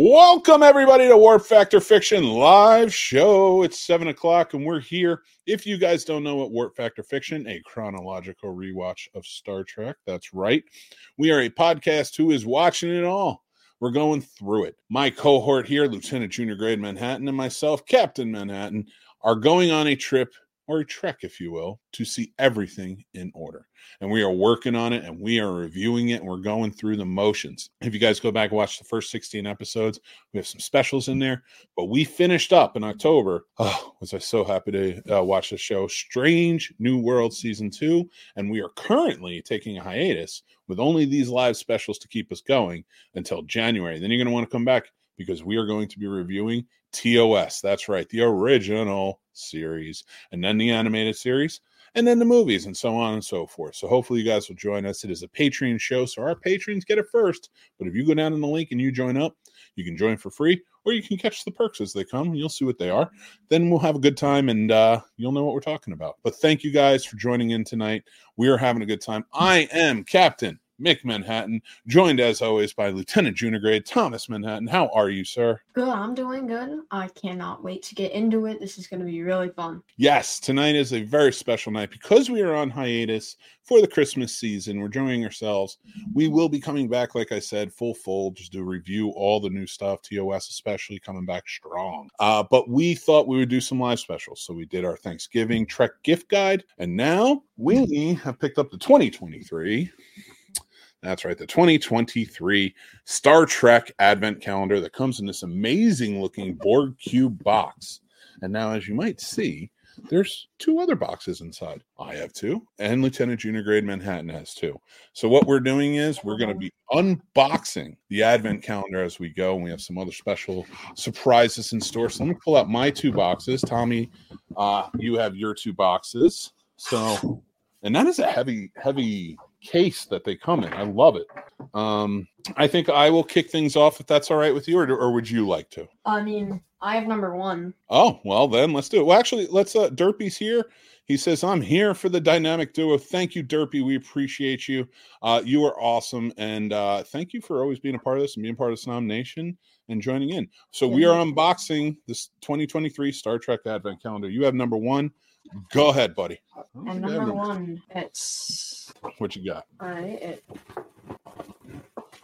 Welcome, everybody, to Warp Factor Fiction live show. It's seven o'clock, and we're here. If you guys don't know what Warp Factor Fiction, a chronological rewatch of Star Trek, that's right. We are a podcast who is watching it all. We're going through it. My cohort here, Lieutenant Junior Grade Manhattan, and myself, Captain Manhattan, are going on a trip or a trek, if you will, to see everything in order. And we are working on it and we are reviewing it and we're going through the motions. If you guys go back and watch the first 16 episodes, we have some specials in there. But we finished up in October. Oh, was I so happy to uh, watch the show Strange New World Season 2. And we are currently taking a hiatus with only these live specials to keep us going until January. Then you're going to want to come back because we are going to be reviewing TOS. That's right, the original series, and then the animated series, and then the movies, and so on and so forth. So hopefully you guys will join us. It is a Patreon show, so our patrons get it first. But if you go down in the link and you join up, you can join for free, or you can catch the perks as they come. You'll see what they are. Then we'll have a good time, and uh, you'll know what we're talking about. But thank you guys for joining in tonight. We are having a good time. I am Captain Mick Manhattan, joined as always by Lieutenant Junior Grade Thomas Manhattan. How are you, sir? Good, I'm doing good. I cannot wait to get into it. This is going to be really fun. Yes, tonight is a very special night because we are on hiatus for the Christmas season. We're enjoying ourselves. We will be coming back, like I said, full fold, just to review all the new stuff, TOS especially coming back strong. Uh, but we thought we would do some live specials. So we did our Thanksgiving Trek gift guide, and now we have picked up the 2023 that's right, the 2023 Star Trek Advent Calendar that comes in this amazing looking Borg cube box. And now, as you might see, there's two other boxes inside. I have two, and Lieutenant Junior Grade Manhattan has two. So, what we're doing is we're going to be unboxing the Advent calendar as we go, and we have some other special surprises in store. So, let me pull out my two boxes. Tommy, uh, you have your two boxes. So, and that is a heavy, heavy case that they come in. I love it. Um, I think I will kick things off if that's all right with you, or, or would you like to? I mean, I have number one. Oh, well, then let's do it. Well, actually, let's, uh, Derpy's here. He says, I'm here for the dynamic duo. Thank you, Derpy. We appreciate you. Uh, you are awesome. And uh, thank you for always being a part of this and being part of Snob Nation and joining in. So we are unboxing this 2023 Star Trek Advent Calendar. You have number one. Go ahead, buddy. And number one, it's What you got? all right. It,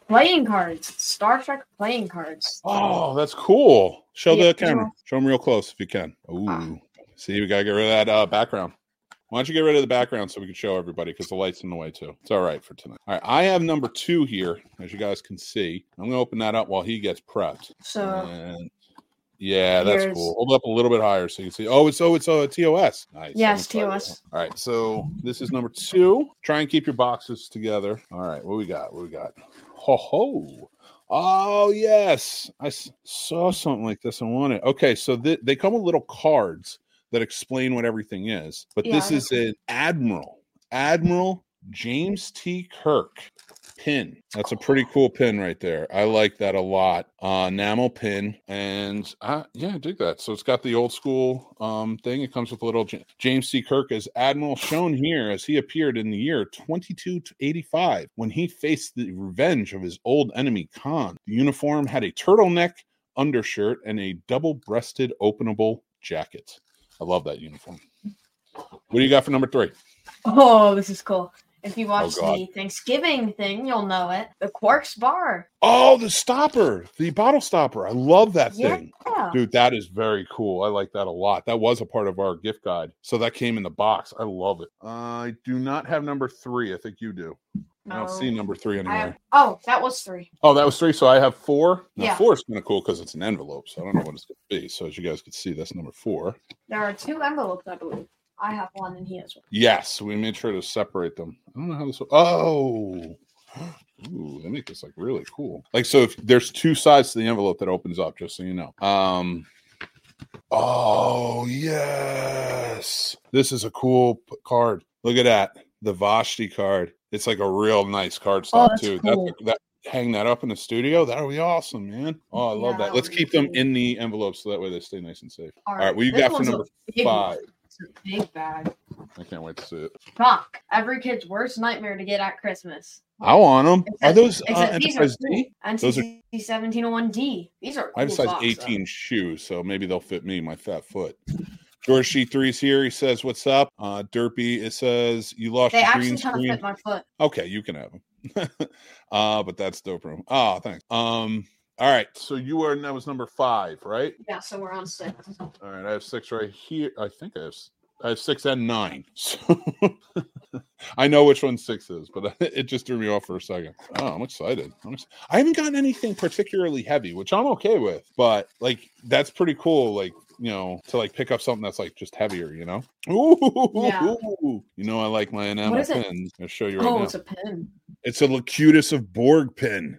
playing cards, Star Trek playing cards. Oh, that's cool. Show Yeah, the camera. Show them real close if you can. Ooh. Ah. See, we gotta get rid of that uh, background. Why don't you get rid of the background so we can show everybody because the light's in the way too. It's all right for tonight. All right, I have number two here, as you guys can see. I'm gonna open that up while he gets prepped. So And yeah, that's Here's- cool. Hold up a little bit higher so you can see. Oh, it's oh, it's uh, a TOS. Nice. Yes, Let me try TOS. All right, so this is number two. Try and keep your boxes together. All right, what we got? What we got? Ho ho. Oh yes, I s- saw something like this. I want it. Okay, so th- they come with little cards that explain what everything is. But Yeah, this is an admiral, Admiral James T. Kirk pin. That's a pretty cool pin right there. I like that a lot. Uh, enamel pin, and uh, yeah, I dig that. So it's got the old school um, thing. It comes with a little J- James T. Kirk as Admiral, shown here as he appeared in the year 22 to 85 when he faced the revenge of his old enemy Khan. The uniform had a turtleneck undershirt and a double-breasted openable jacket. I love that uniform. What do you got for number three? oh, this is cool. If you watch oh, God. the Thanksgiving thing, you'll know it. The Quark's bar. Oh, the stopper, the bottle stopper. I love that Yeah. thing. Dude, that is very cool. I like that a lot. That was a part of our gift guide. So that came in the box. I love it. I do not have number three. I think you do. I don't see number three I anywhere. have, oh, that was three. Oh, that was three. So I have four. Now, Yeah. four is kind of cool because it's an envelope. So I don't know what it's going to be. So as you guys can see, that's number four. There are two envelopes, I believe. I have one and he has one. Yes, we made sure to separate them. I don't know how this. Oh, ooh, they make this like really cool. Like so, if there's two sides to the envelope that opens up, just so you know. Um. Oh yes, this is a cool p- card. Look at that, the Vashti card. It's like a real nice card stock that's too. cool. That, that hang that up in the studio. That would be awesome, man. Oh, I love Yeah, that. Let's keep them in the envelope so that way they stay nice and safe. All All right, what you got for number five? A big bag. I can't wait to see it. Fuck. Every kid's worst nightmare to get at Christmas. I want them. Are those uh, except these are Enterprise D? cool. Those are- NCC 1701D. These are cool I have a size though. 18 shoes, so maybe they'll fit me, my fat foot. George G3's here. He says, What's up? Uh Derpy, it says you lost They your actually green kind of screen. fit my foot. Okay, you can have them. uh, but that's dope room. Oh, thanks. Um, all right. So you are that was number five, right? Yeah, so we're on six. All right, I have six right here. I think I have I have six and nine. So I know which one six is, but it just threw me off for a second. Oh, I'm excited. I'm ex- I haven't gotten anything particularly heavy, which I'm okay with, but like that's pretty cool. Like you know, to like pick up something that's like just heavier, you know. Ooh, Yeah. you know, I like my enamel pins. I'll show you right Oh, now. it's a pin. It's a Locutus of Borg pin.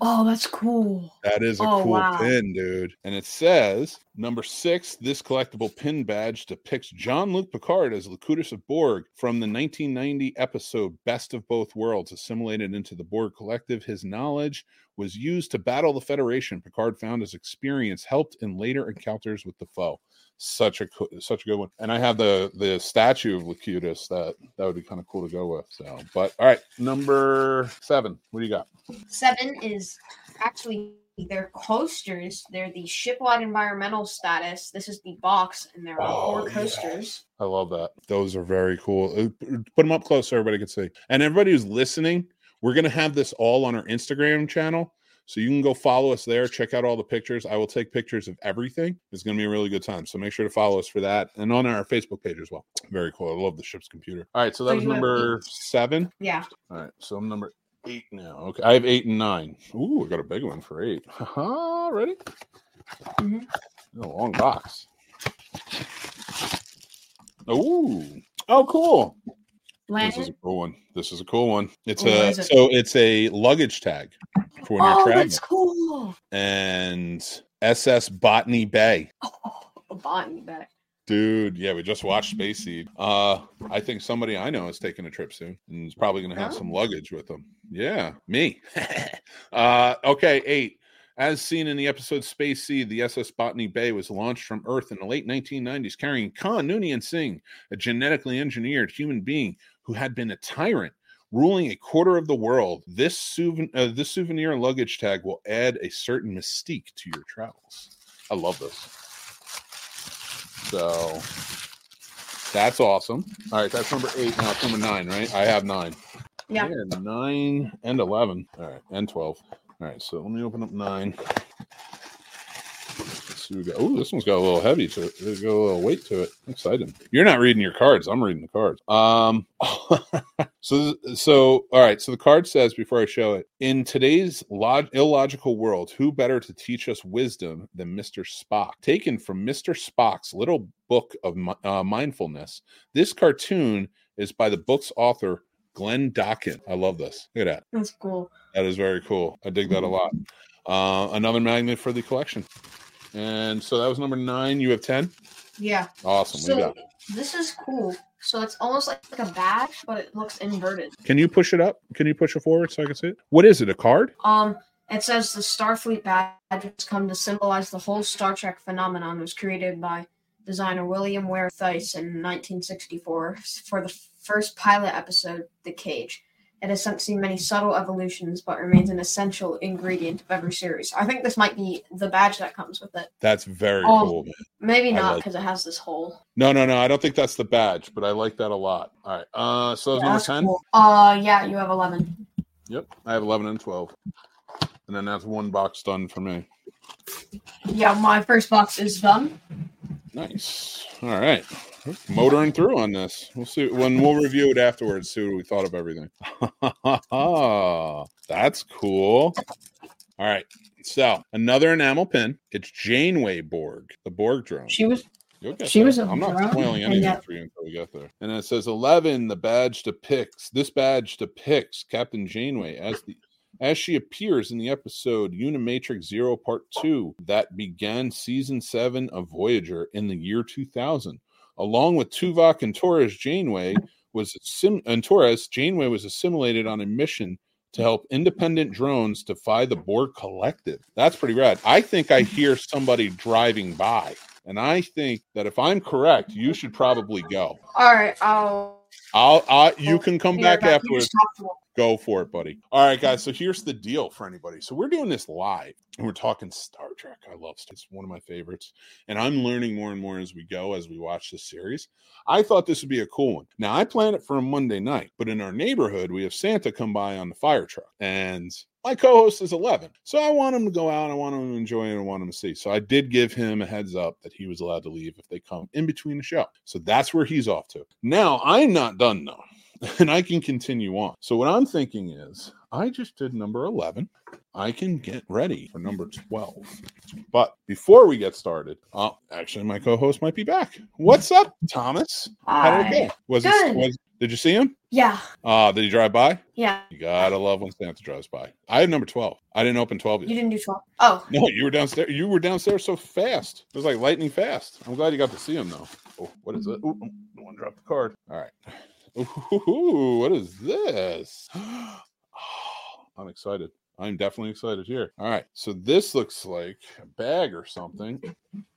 Oh, that's cool. That is a Oh, cool wow. pin, dude. And it says number six, this collectible pin badge depicts Jean-Luc Picard as Locutus of Borg from the 1990 episode Best of Both Worlds. Assimilated into the Borg collective, his knowledge was used to battle the Federation. Picard found his experience helped in later encounters with the foe. Such a such a good one. And I have the the statue of Locutus that that would be kind of cool to go with. So, but all right, number seven. What do you got? Seven is actually they're coasters. They're the shipwide environmental status. This is the box, and there are Oh, four yeah. coasters. I love that. Those are very cool. Uh, Put them up close so everybody can see. And everybody who's listening, we're to have this all on our Instagram channel. So you can go follow us there, check out all the pictures. I will take pictures of everything. It's going to be a really good time. So make sure to follow us for that and on our Facebook page as well. Very cool. I love the ship's computer. All right. So that So was number seven. Yeah. All right. So I'm number eight now. Okay. I have eight and nine. Ooh, I got a big one for eight. Haha, Ready? Mhm. A long box. Ooh. Oh, cool. This is a cool one. This is a cool one. It's a it? so it's a luggage tag for when you're Oh, traveling. that's cool. And SS Botany Bay. Oh, botany Bay. Dude, yeah, we just watched Space Seed. Uh, I think somebody I know is taking a trip soon and is probably going to have Oh. some luggage with them. Yeah, me. uh, okay, eight. As seen in the episode Space Seed, the SS Botany Bay was launched from Earth in the late 1990s, carrying Khan Noonien Singh, a genetically engineered human being who had been a tyrant, ruling a quarter of the world. This, souven- uh, this souvenir luggage tag will add a certain mystique to your travels. I love this. So that's awesome. All right, that's number eight. Now it's number nine, right? I have nine. Yeah. nine and eleven. All right, and twelve. All right, so let me open up nine. Let's see we got. Oh, this one's got a little heavy to it. There's got a little weight to it. Exciting. You're not reading your cards. I'm reading the cards. Um. so so all right. So the card says before I show it, in today's log- illogical world, who better to teach us wisdom than Mr. Spock? Taken from Mr. Spock's little book of uh, mindfulness. This cartoon is by the book's author Glenn Dakin. I love this. Look at that. That's cool. That is very cool. I dig that a lot. Uh, another magnet for the collection. And so that was number nine. You have 10? Yeah. Awesome. What do you So this is cool. So it's almost like a badge, but it looks inverted. Can you push it up? Can you push it forward so I can see it? What is it? A card? Um, it says the Starfleet badge has come to symbolize the whole Star Trek phenomenon. It was created by designer William Ware Theiss in 1964 for the first pilot episode, The Cage. It has since seen many subtle evolutions, but remains an essential ingredient of every series. I think this might be the badge that comes with it. That's very Oh. cool. man. Maybe not like- because it has this hole. No, no, no. I don't think that's the badge, but I like that a lot. All right. Uh, so Yeah, number that's 10. cool. Uh, yeah, you have 11. Yep. I have 11 and 12. And then that's one box done for me. Yeah, my first box is done. Nice. All right. Motoring through on this. We'll see when we'll review it afterwards, see what we thought of everything. That's cool. All right. So another enamel pin. It's Janeway Borg, the Borg drone. She was she there. was a I'm not spoiling anything yet- for you until we get there. And it says 11. The badge depicts this badge depicts Captain Janeway as the as she appears in the episode Unimatrix Zero Part Two that began season seven of Voyager in the year 2000, along with Tuvok and Torres. Janeway was sim- and Torres. Janeway was assimilated on a mission to help independent drones defy the Borg Collective. That's pretty rad. I think I hear somebody driving by. And I think that if I'm correct, you should probably go. all right. I'll I'll, I, you can come back afterwards. Go for it, buddy. All right, guys. So here's the deal for anybody. So we're doing this live and we're talking Star Trek. I love Star It's one of my favorites. And I'm learning more and more as we go, as we watch this series. I thought this would be a cool one. Now, I plan it for a Monday night, but in our neighborhood, we have Santa come by on the fire truck. And my co-host is 11 so i want him to go out i want him to enjoy it i want him to see so i did give him a heads up that he was allowed to leave if they come in between the show so that's where he's off to now i'm not done though and I can continue on. So what I'm thinking is I just did number 11. I can get ready for number 12. But before we get started, uh, actually my co-host might be back. What's up, Thomas? How did it go? Was it was, did you see him? Yeah. Uh, did he drive by? Yeah. You gotta love when Santa drives by. I had number 12. I didn't open 12 yet. You didn't do 12. Oh. No, you were downstairs. You were downstairs so fast. It was like lightning fast. I'm glad you got to see him though. Oh, what is it? Ooh, one drop the card. All right. Ooh, what is this? Oh, I'm excited. I'm definitely excited here. All right. So this looks like a bag or something.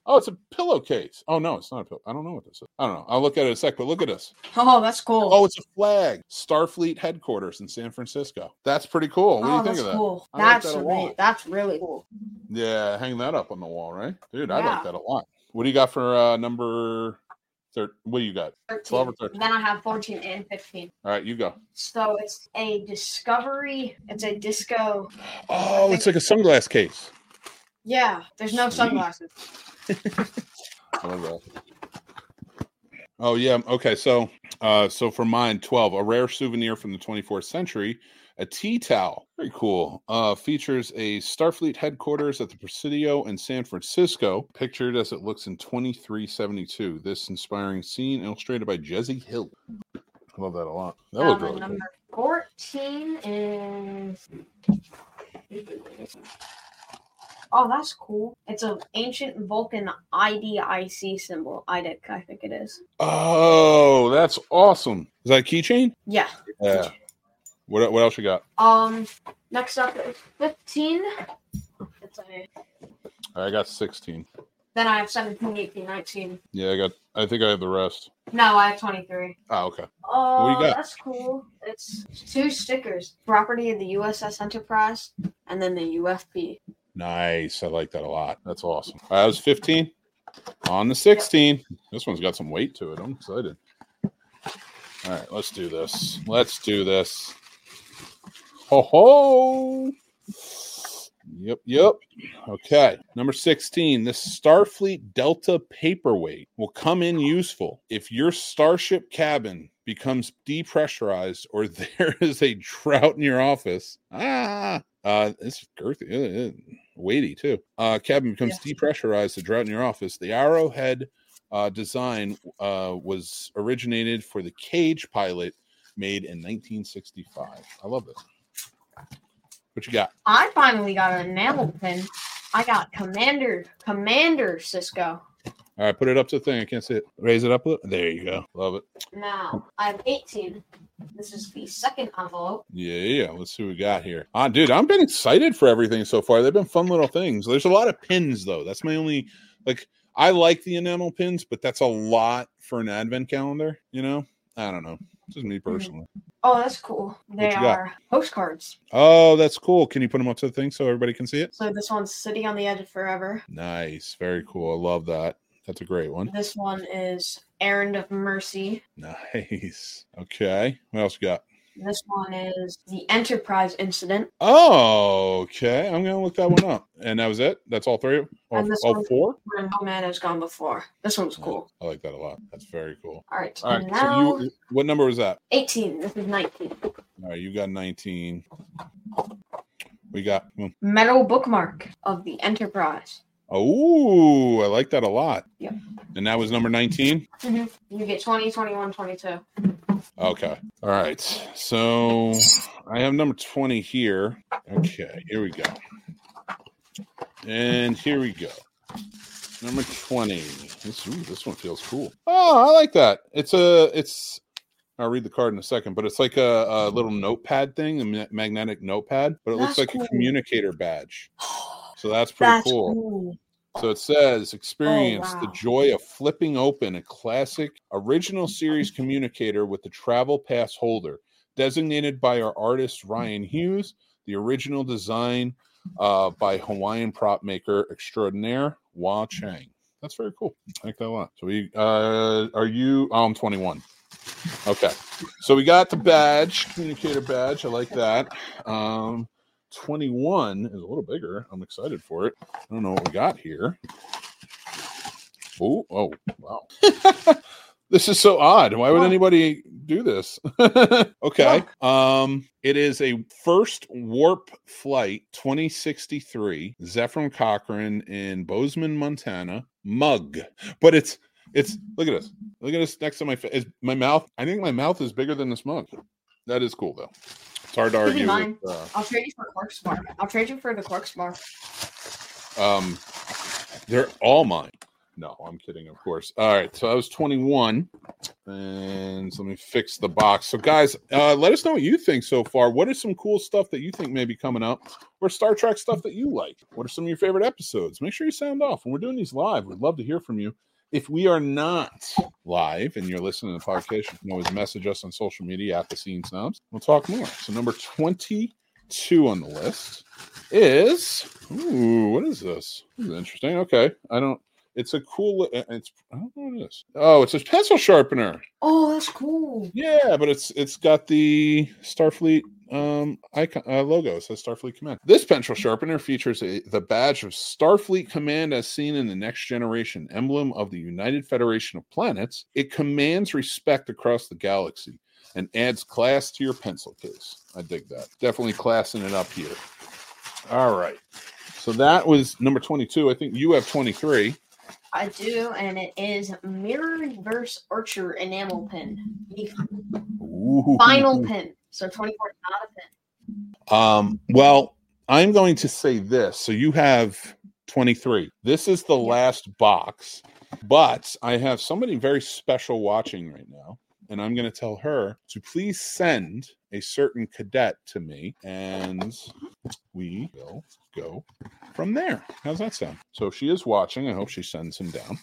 Oh, it's a pillowcase. Oh no, it's not a pillow. I don't know what this is. I don't know. I'll look at it in a sec, but look at this. Oh, that's cool. Oh, it's a flag. Starfleet headquarters in San Francisco. That's pretty cool. What oh, do you think of that? Cool. I That's like that really, that's really cool. Yeah, hang that up on the wall, right? Dude, I Yeah. like that a lot. What do you got for uh number third? What do you got? 13. 12 or 13? Then I have 14 and 15. All right, you go. So it's a discovery. It's a disco. Oh, it's like a sunglass case. Yeah, there's no Sweet. sunglasses. I love that. Oh yeah. Okay. So, uh, so for mine, twelve, a rare souvenir from the 24th century, a tea towel. Very cool. Uh, features a Starfleet headquarters at the Presidio in San Francisco, pictured as it looks in 2372. This inspiring scene illustrated by Jesse Hill. I love that a lot. That looked the really cool. number 14 is. Oh, that's cool. It's an ancient Vulcan IDIC symbol. IDIC, I think it is. Oh, that's awesome. Is that a keychain? Yeah. Yeah. What what else you got? Um. Next up is 15. It's a, I got 16. then I have 17, 18, 19. Yeah, I got. I think I have the rest. No, I have 23. Oh, okay. Oh, you got? that's cool. It's two stickers property of the USS Enterprise and then the UFP. Nice. I like that a lot. That's awesome. I was 15 on the 16. This one's got some weight to it. I'm excited. All right, let's do this. Let's do this. Ho ho. Yep, yep. Okay. Number 16. This Starfleet Delta paperweight will come in useful if your starship cabin becomes depressurized or there is a drought in your office. Ah, uh, it's girthy, uh, uh, weighty too. Uh, cabin becomes Yes. depressurized, the drought in your office. The Arrowhead uh, design uh, was originated for the Cage pilot made in 1965. I love this. What you got? I finally got an enamel pin. I got Commander Commander Sisko. All right, put it up to the thing. I can't see it. Raise it up a little. There you go. Love it. Now I have 18. This is the second envelope. Yeah, yeah. Let's see what we got here. Ah, dude, I've been excited for everything so far. They've been fun little things. There's a lot of pins though. That's my only like. I like the enamel pins, but that's a lot for an advent calendar. You know, I don't know. Just me mm-hmm. personally. Oh, that's cool. They are postcards. Oh, that's cool. Can you put them up to the thing so everybody can see it? So this one's City on the Edge of Forever. Nice. Very cool. I love that. That's a great one. This one is Errand of Mercy. Nice. Okay. What else you got? This one is the Enterprise Incident. Oh, okay. I'm gonna look that one up. And that was it. That's all three. All, And this all one- four. Where no man has gone before. This one's cool. I like that a lot. That's very cool. All right. All right. now So you, what number was that? 18. This is 19. All right, you got 19. We got. hmm. Metal bookmark of the Enterprise. Oh, I like that a lot. Yep. And that was number 19. You get 20, 21, 22. Okay. All right. So I have number 20 here. Okay, here we go. And here we go. Number 20. This, ooh, this one feels cool. Oh, I like that. It's a, it's, I'll read the card in a second, but it's like a, a little notepad thing, a ma- magnetic notepad, but it looks That's like a communicator badge. So that's pretty That's cool. cool. So it says, experience the wow. joy of flipping open a classic original series communicator with the travel pass holder. designated by our artist Ryan Hughes. The original design uh, by Hawaiian prop maker extraordinaire Wah Chang. That's very cool. I like that a lot. So we uh, are you? Oh, I'm 21. Okay, so we got the badge, communicator badge. I like that. Um, 21 is a little bigger. I'm excited for it. I don't know what we got here. Oh, oh, wow. this is so odd. Why would anybody do this? okay. Um, it is a first warp flight 2063 Zefram Cochrane in Bozeman, Montana mug. But it's it's look at this. Look at this next to my face. My mouth. I think my mouth is bigger than this mug. That is cool though. It's hard to argue. With, uh, I'll trade you for Quark's Bar. I'll trade you for the Quark's Bar. Um, they're all mine. No, I'm kidding, of course. All right, so I was 21, and so let me fix the box. So, guys, uh, let us know what you think so far. What is some cool stuff that you think may be coming up, or Star Trek stuff that you like? What are some of your favorite episodes? Make sure you sound off. When we're doing these live, we'd love to hear from you. If we are not live and you're listening to the podcast, you can always message us on social media at the Scene Snobs. We'll talk more. So, number 22 on the list is ooh, what is this? This is interesting. Okay, I don't. It's a cool. uh, It's I don't know what it is. Oh, it's a pencil sharpener. Oh, that's cool. Yeah, but it's it's got the Starfleet um icon uh, logo. It says Starfleet Command. This pencil sharpener features a, the badge of Starfleet Command as seen in the Next Generation emblem of the United Federation of Planets. It commands respect across the galaxy and adds class to your pencil case. I dig that. Definitely classing it up here. All right. So that was number 22. I think you have 23. I do, and it is Mirror Reverse Archer Enamel Pin. Ooh. final pin. So 24 is not a pin. Um, well, I'm going to say this. So you have 23. This is the last box, but I have somebody very special watching right now, and I'm going to tell her to please send a certain cadet to me, and we will go from there. How's that sound? So she is watching. I hope she sends him down.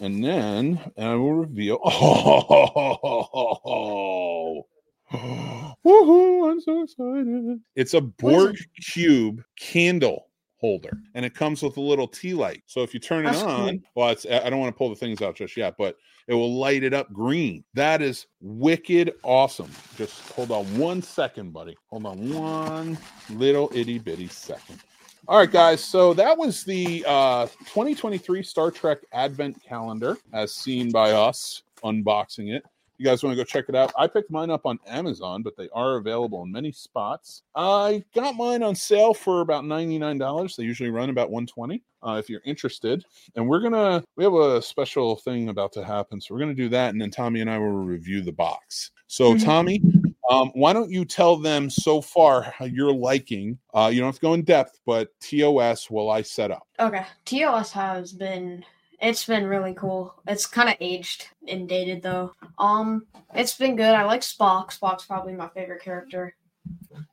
And then I will reveal. Oh, woohoo! I'm so excited. It's a Borg cube candle holder, and it comes with a little tea light. So if you turn it That's cool. on, well, it's I don't want to pull the things out just yet, but it will light it up green. That is wicked awesome. Just hold on one second, buddy. Hold on one little itty bitty second. All right, guys. So that was the uh, 2023 Star Trek Advent Calendar, as seen by us unboxing it. You guys want to go check it out? I picked mine up on Amazon, but they are available in many spots. I got mine on sale for about $99. They usually run about 120 uh, if you're interested. And we're gonna we have a special thing about to happen, so we're gonna do that, and then Tommy and I will review the box. So, Mhm. Tommy, um, why don't you tell them so far how you're liking? Uh, you don't have to go in depth, but TOS will I set up. Okay. TOS has been it's been really cool. It's kind of aged and dated though. Um it's been good. I like Spock. Spock's probably my favorite character.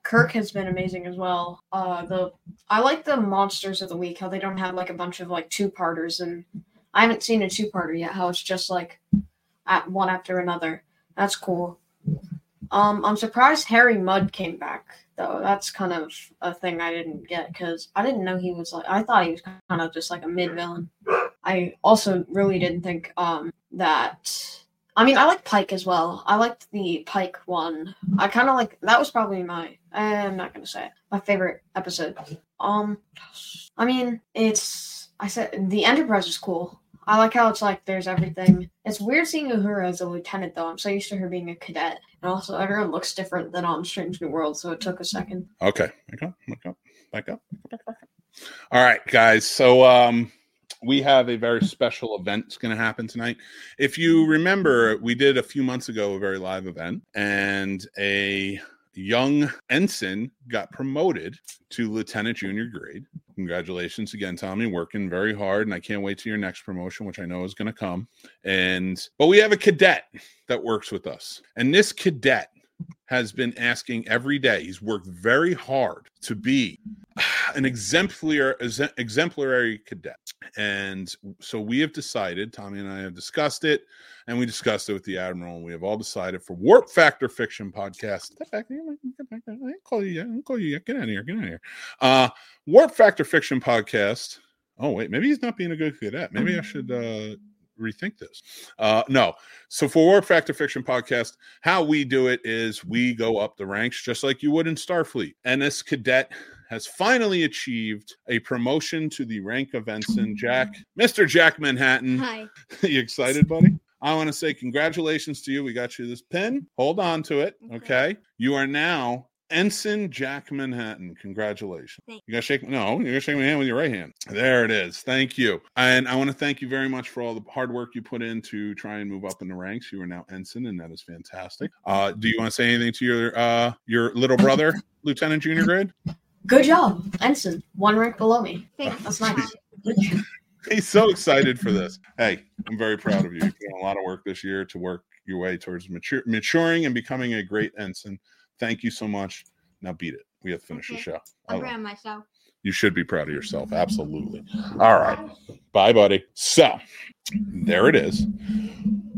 Kirk has been amazing as well. Uh the I like the monsters of the week how they don't have like a bunch of like two-parters and I haven't seen a two-parter yet how it's just like at one after another. That's cool. Um I'm surprised Harry Mudd came back though. That's kind of a thing I didn't get because I didn't know he was like. I thought he was kind of just like a mid villain. I also really didn't think um that. I mean, I like Pike as well. I liked the Pike one. I kind of like that was probably my. I'm not gonna say it, my favorite episode. Um, I mean, it's. I said the Enterprise is cool. I like how it's like there's everything. It's weird seeing Uhura as a lieutenant though. I'm so used to her being a cadet, and also everyone looks different than on Strange New World, so it took a second. Okay, back up, back up. back up, back up. All right, guys. So um, we have a very special event that's going to happen tonight. If you remember, we did a few months ago a very live event, and a young ensign got promoted to lieutenant junior grade. Congratulations again, Tommy. Working very hard, and I can't wait to your next promotion, which I know is going to come. And but we have a cadet that works with us, and this cadet has been asking every day. He's worked very hard to be an exemplary exemplary cadet. And so we have decided, Tommy and I have discussed it, and we discussed it with the Admiral, and we have all decided for Warp Factor Fiction podcast. Get back, get back, i didn't call you, yet I didn't call you, yet get out of here, get out of here. Uh, Warp Factor Fiction podcast. Oh wait, maybe he's not being a good cadet. Maybe I should uh rethink this. Uh, no. So for Warp Factor Fiction podcast, how we do it is we go up the ranks just like you would in Starfleet. And this cadet has finally achieved a promotion to the rank of ensign. Jack, Mr. Jack Manhattan. Hi. you excited, buddy? I want to say congratulations to you. We got you this pin. Hold on to it. Okay. You are now Ensign Jack Manhattan. Congratulations. Thank You gotta shake no, you gotta shake my hand with your right hand. There it is. Thank you. And I want to thank you very much for all the hard work you put in to try and move up in the ranks. You are now ensign, and that is fantastic. Uh, do you want to say anything to your uh your little brother, Lieutenant Junior grade? Good job, Ensign. One rank below me. Thanks. That's nice. He's so excited for this. Hey, I'm very proud of you. You've done a lot of work this year to work your way towards mature, maturing and becoming a great ensign. Thank you so much. Now beat it. We have to finish the show. I'm proud of myself. You should be proud of yourself. Absolutely. All right. Bye, buddy. So there it is.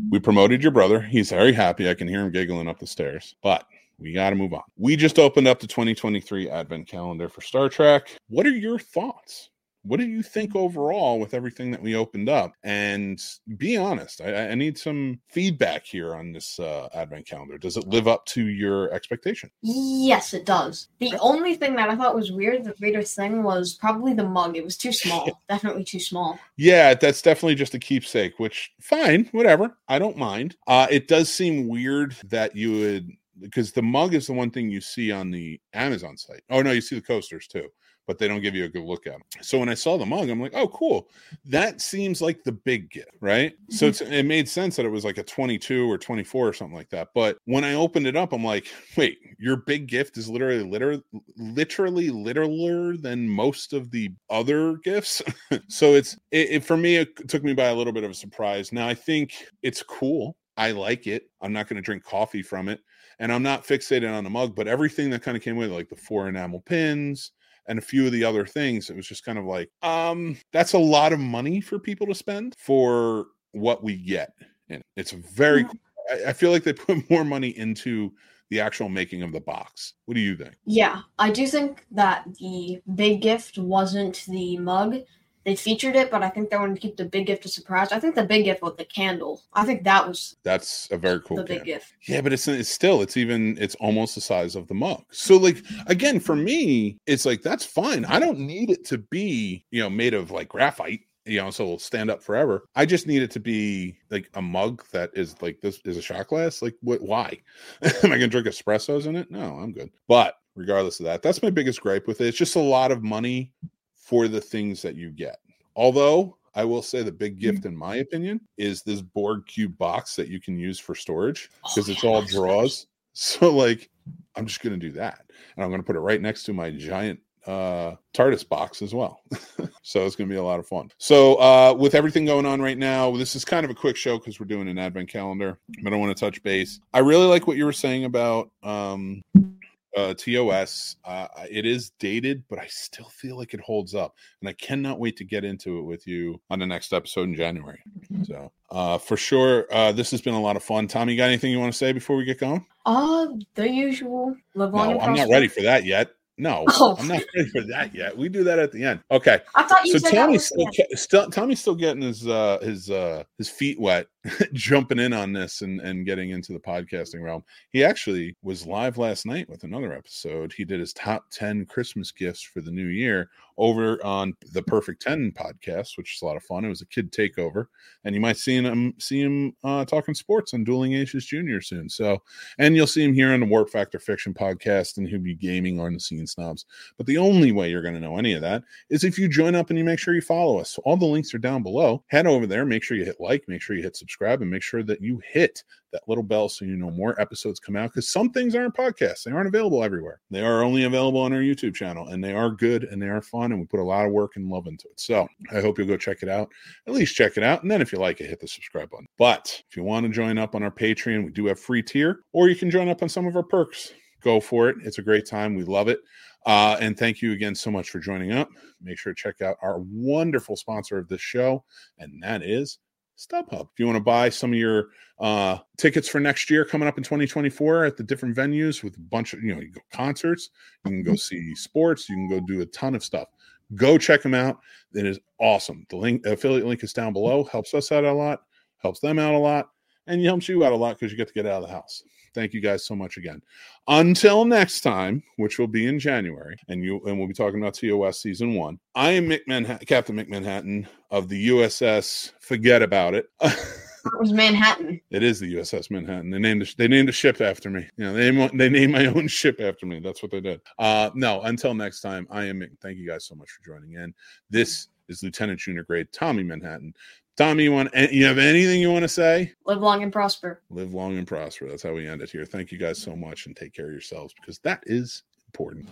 We promoted your brother. He's very happy. I can hear him giggling up the stairs, but we got to move on. We just opened up the 2023 advent calendar for Star Trek. What are your thoughts? What do you think overall with everything that we opened up? And be honest, I, I need some feedback here on this uh, advent calendar. Does it live up to your expectation? Yes, it does. The only thing that I thought was weird, the Vader thing, was probably the mug. It was too small. Definitely too small. Yeah, that's definitely just a keepsake, which fine, whatever. I don't mind. Uh it does seem weird that you would because the mug is the one thing you see on the Amazon site. Oh no, you see the coasters too, but they don't give you a good look at them. So when I saw the mug, I'm like, oh cool. That seems like the big gift, right? So mm-hmm. it's, it made sense that it was like a 22 or 24 or something like that. But when I opened it up, I'm like, wait, your big gift is literally liter- literally literaler than most of the other gifts. so it's it, it for me it took me by a little bit of a surprise now i think it's cool i like it i'm not going to drink coffee from it and i'm not fixated on the mug but everything that kind of came with it, like the four enamel pins and a few of the other things it was just kind of like um that's a lot of money for people to spend for what we get and it's very Mhm. I, I feel like they put more money into the actual making of the box what do you think Yeah, I do think that the big gift wasn't the mug. They featured it, but I think they wanted to keep the big gift a surprise. I think the big gift was the candle. I think that was that's a very cool the big gift. Yeah, but it's it's still it's even it's almost the size of the mug. So like again, for me, it's like that's fine. I don't need it to be you know made of like graphite, you know, so it'll stand up forever. I just need it to be like a mug that is like this is a shot glass. Like what? Why? Am I gonna drink espressos in it? No, I'm good. But regardless of that, that's my biggest gripe with it. It's just a lot of money for the things that you get. Although I will say the big gift, in my opinion, is this Borg cube box that you can use for storage because Oh, it's yeah, all draws. So like I'm just gonna do that. And I'm gonna put it right next to my giant uh TARDIS box as well. so it's gonna be a lot of fun. So uh with everything going on right now, this is kind of a quick show because we're doing an advent calendar, but I want to touch base. I really like what you were saying about um uh, TOS. Uh, it is dated, but I still feel like it holds up, and I cannot wait to get into it with you on the next episode in January. So, uh, for sure, uh, this has been a lot of fun. Tommy, you got anything you want to say before we get going? Uh, the usual. Live No, I'm not ready for that yet. No, Oh. I'm not ready for that yet. We do that at the end. Okay. I thought you So said that Tommy's still, the end. ca- still Tommy's still getting his uh his uh his feet wet, jumping in on this and and getting into the podcasting realm. He actually was live last night with another episode. He did his top 10 Christmas gifts for the new year over on the Perfect 10 podcast, which is a lot of fun. It was a kid takeover, and you might see him see him uh talking sports on Dueling Aces Junior soon. So and you'll see him here on the Warp Factor Fiction podcast, and he'll be gaming on the Scene Snobs. But the only way you're going to know any of that is if you join up and you make sure you follow us. All the links are down below. Head over there, make sure you hit like, make sure you hit subscribe, and make sure that you hit that little bell so you know more episodes come out because some things aren't podcasts. They aren't available everywhere. They are only available on our YouTube channel and they are good and they are fun and we put a lot of work and love into it. So I hope you'll go check it out. At least check it out. And then if you like it, hit the subscribe button. But if you want to join up on our Patreon, we do have free tier or you can join up on some of our perks. Go for it. It's a great time. We love it. Uh, and thank you again so much for joining up. Make sure to check out our wonderful sponsor of this show, and that is StubHub. If you want to buy some of your uh, tickets for next year coming up in 2024 at the different venues with a bunch of, you know, you go concerts, you can go see sports, you can go do a ton of stuff. Go check them out. It is awesome. The link, affiliate link is down below. Helps us out a lot, helps them out a lot, and helps you out a lot because you get to get out of the house. Thank you guys so much again. Until next time, which will be in January, and you and we'll be talking about TOS season one. I am Mick Manhattan, Captain Mick Manhattan of the USS. Forget about it. It was Manhattan. It is the USS Manhattan. They named they named a ship after me. You know, they named, they named my own ship after me. That's what they did. Uh, no, until next time, I am. Thank you guys so much for joining in. This is Lieutenant Junior Grade Tommy Manhattan. Tommy, you want eh, you have anything you want to say? Live long and prosper. Live long and prosper. That's how we end it here. Thank you guys so much, and take care of yourselves because that is important.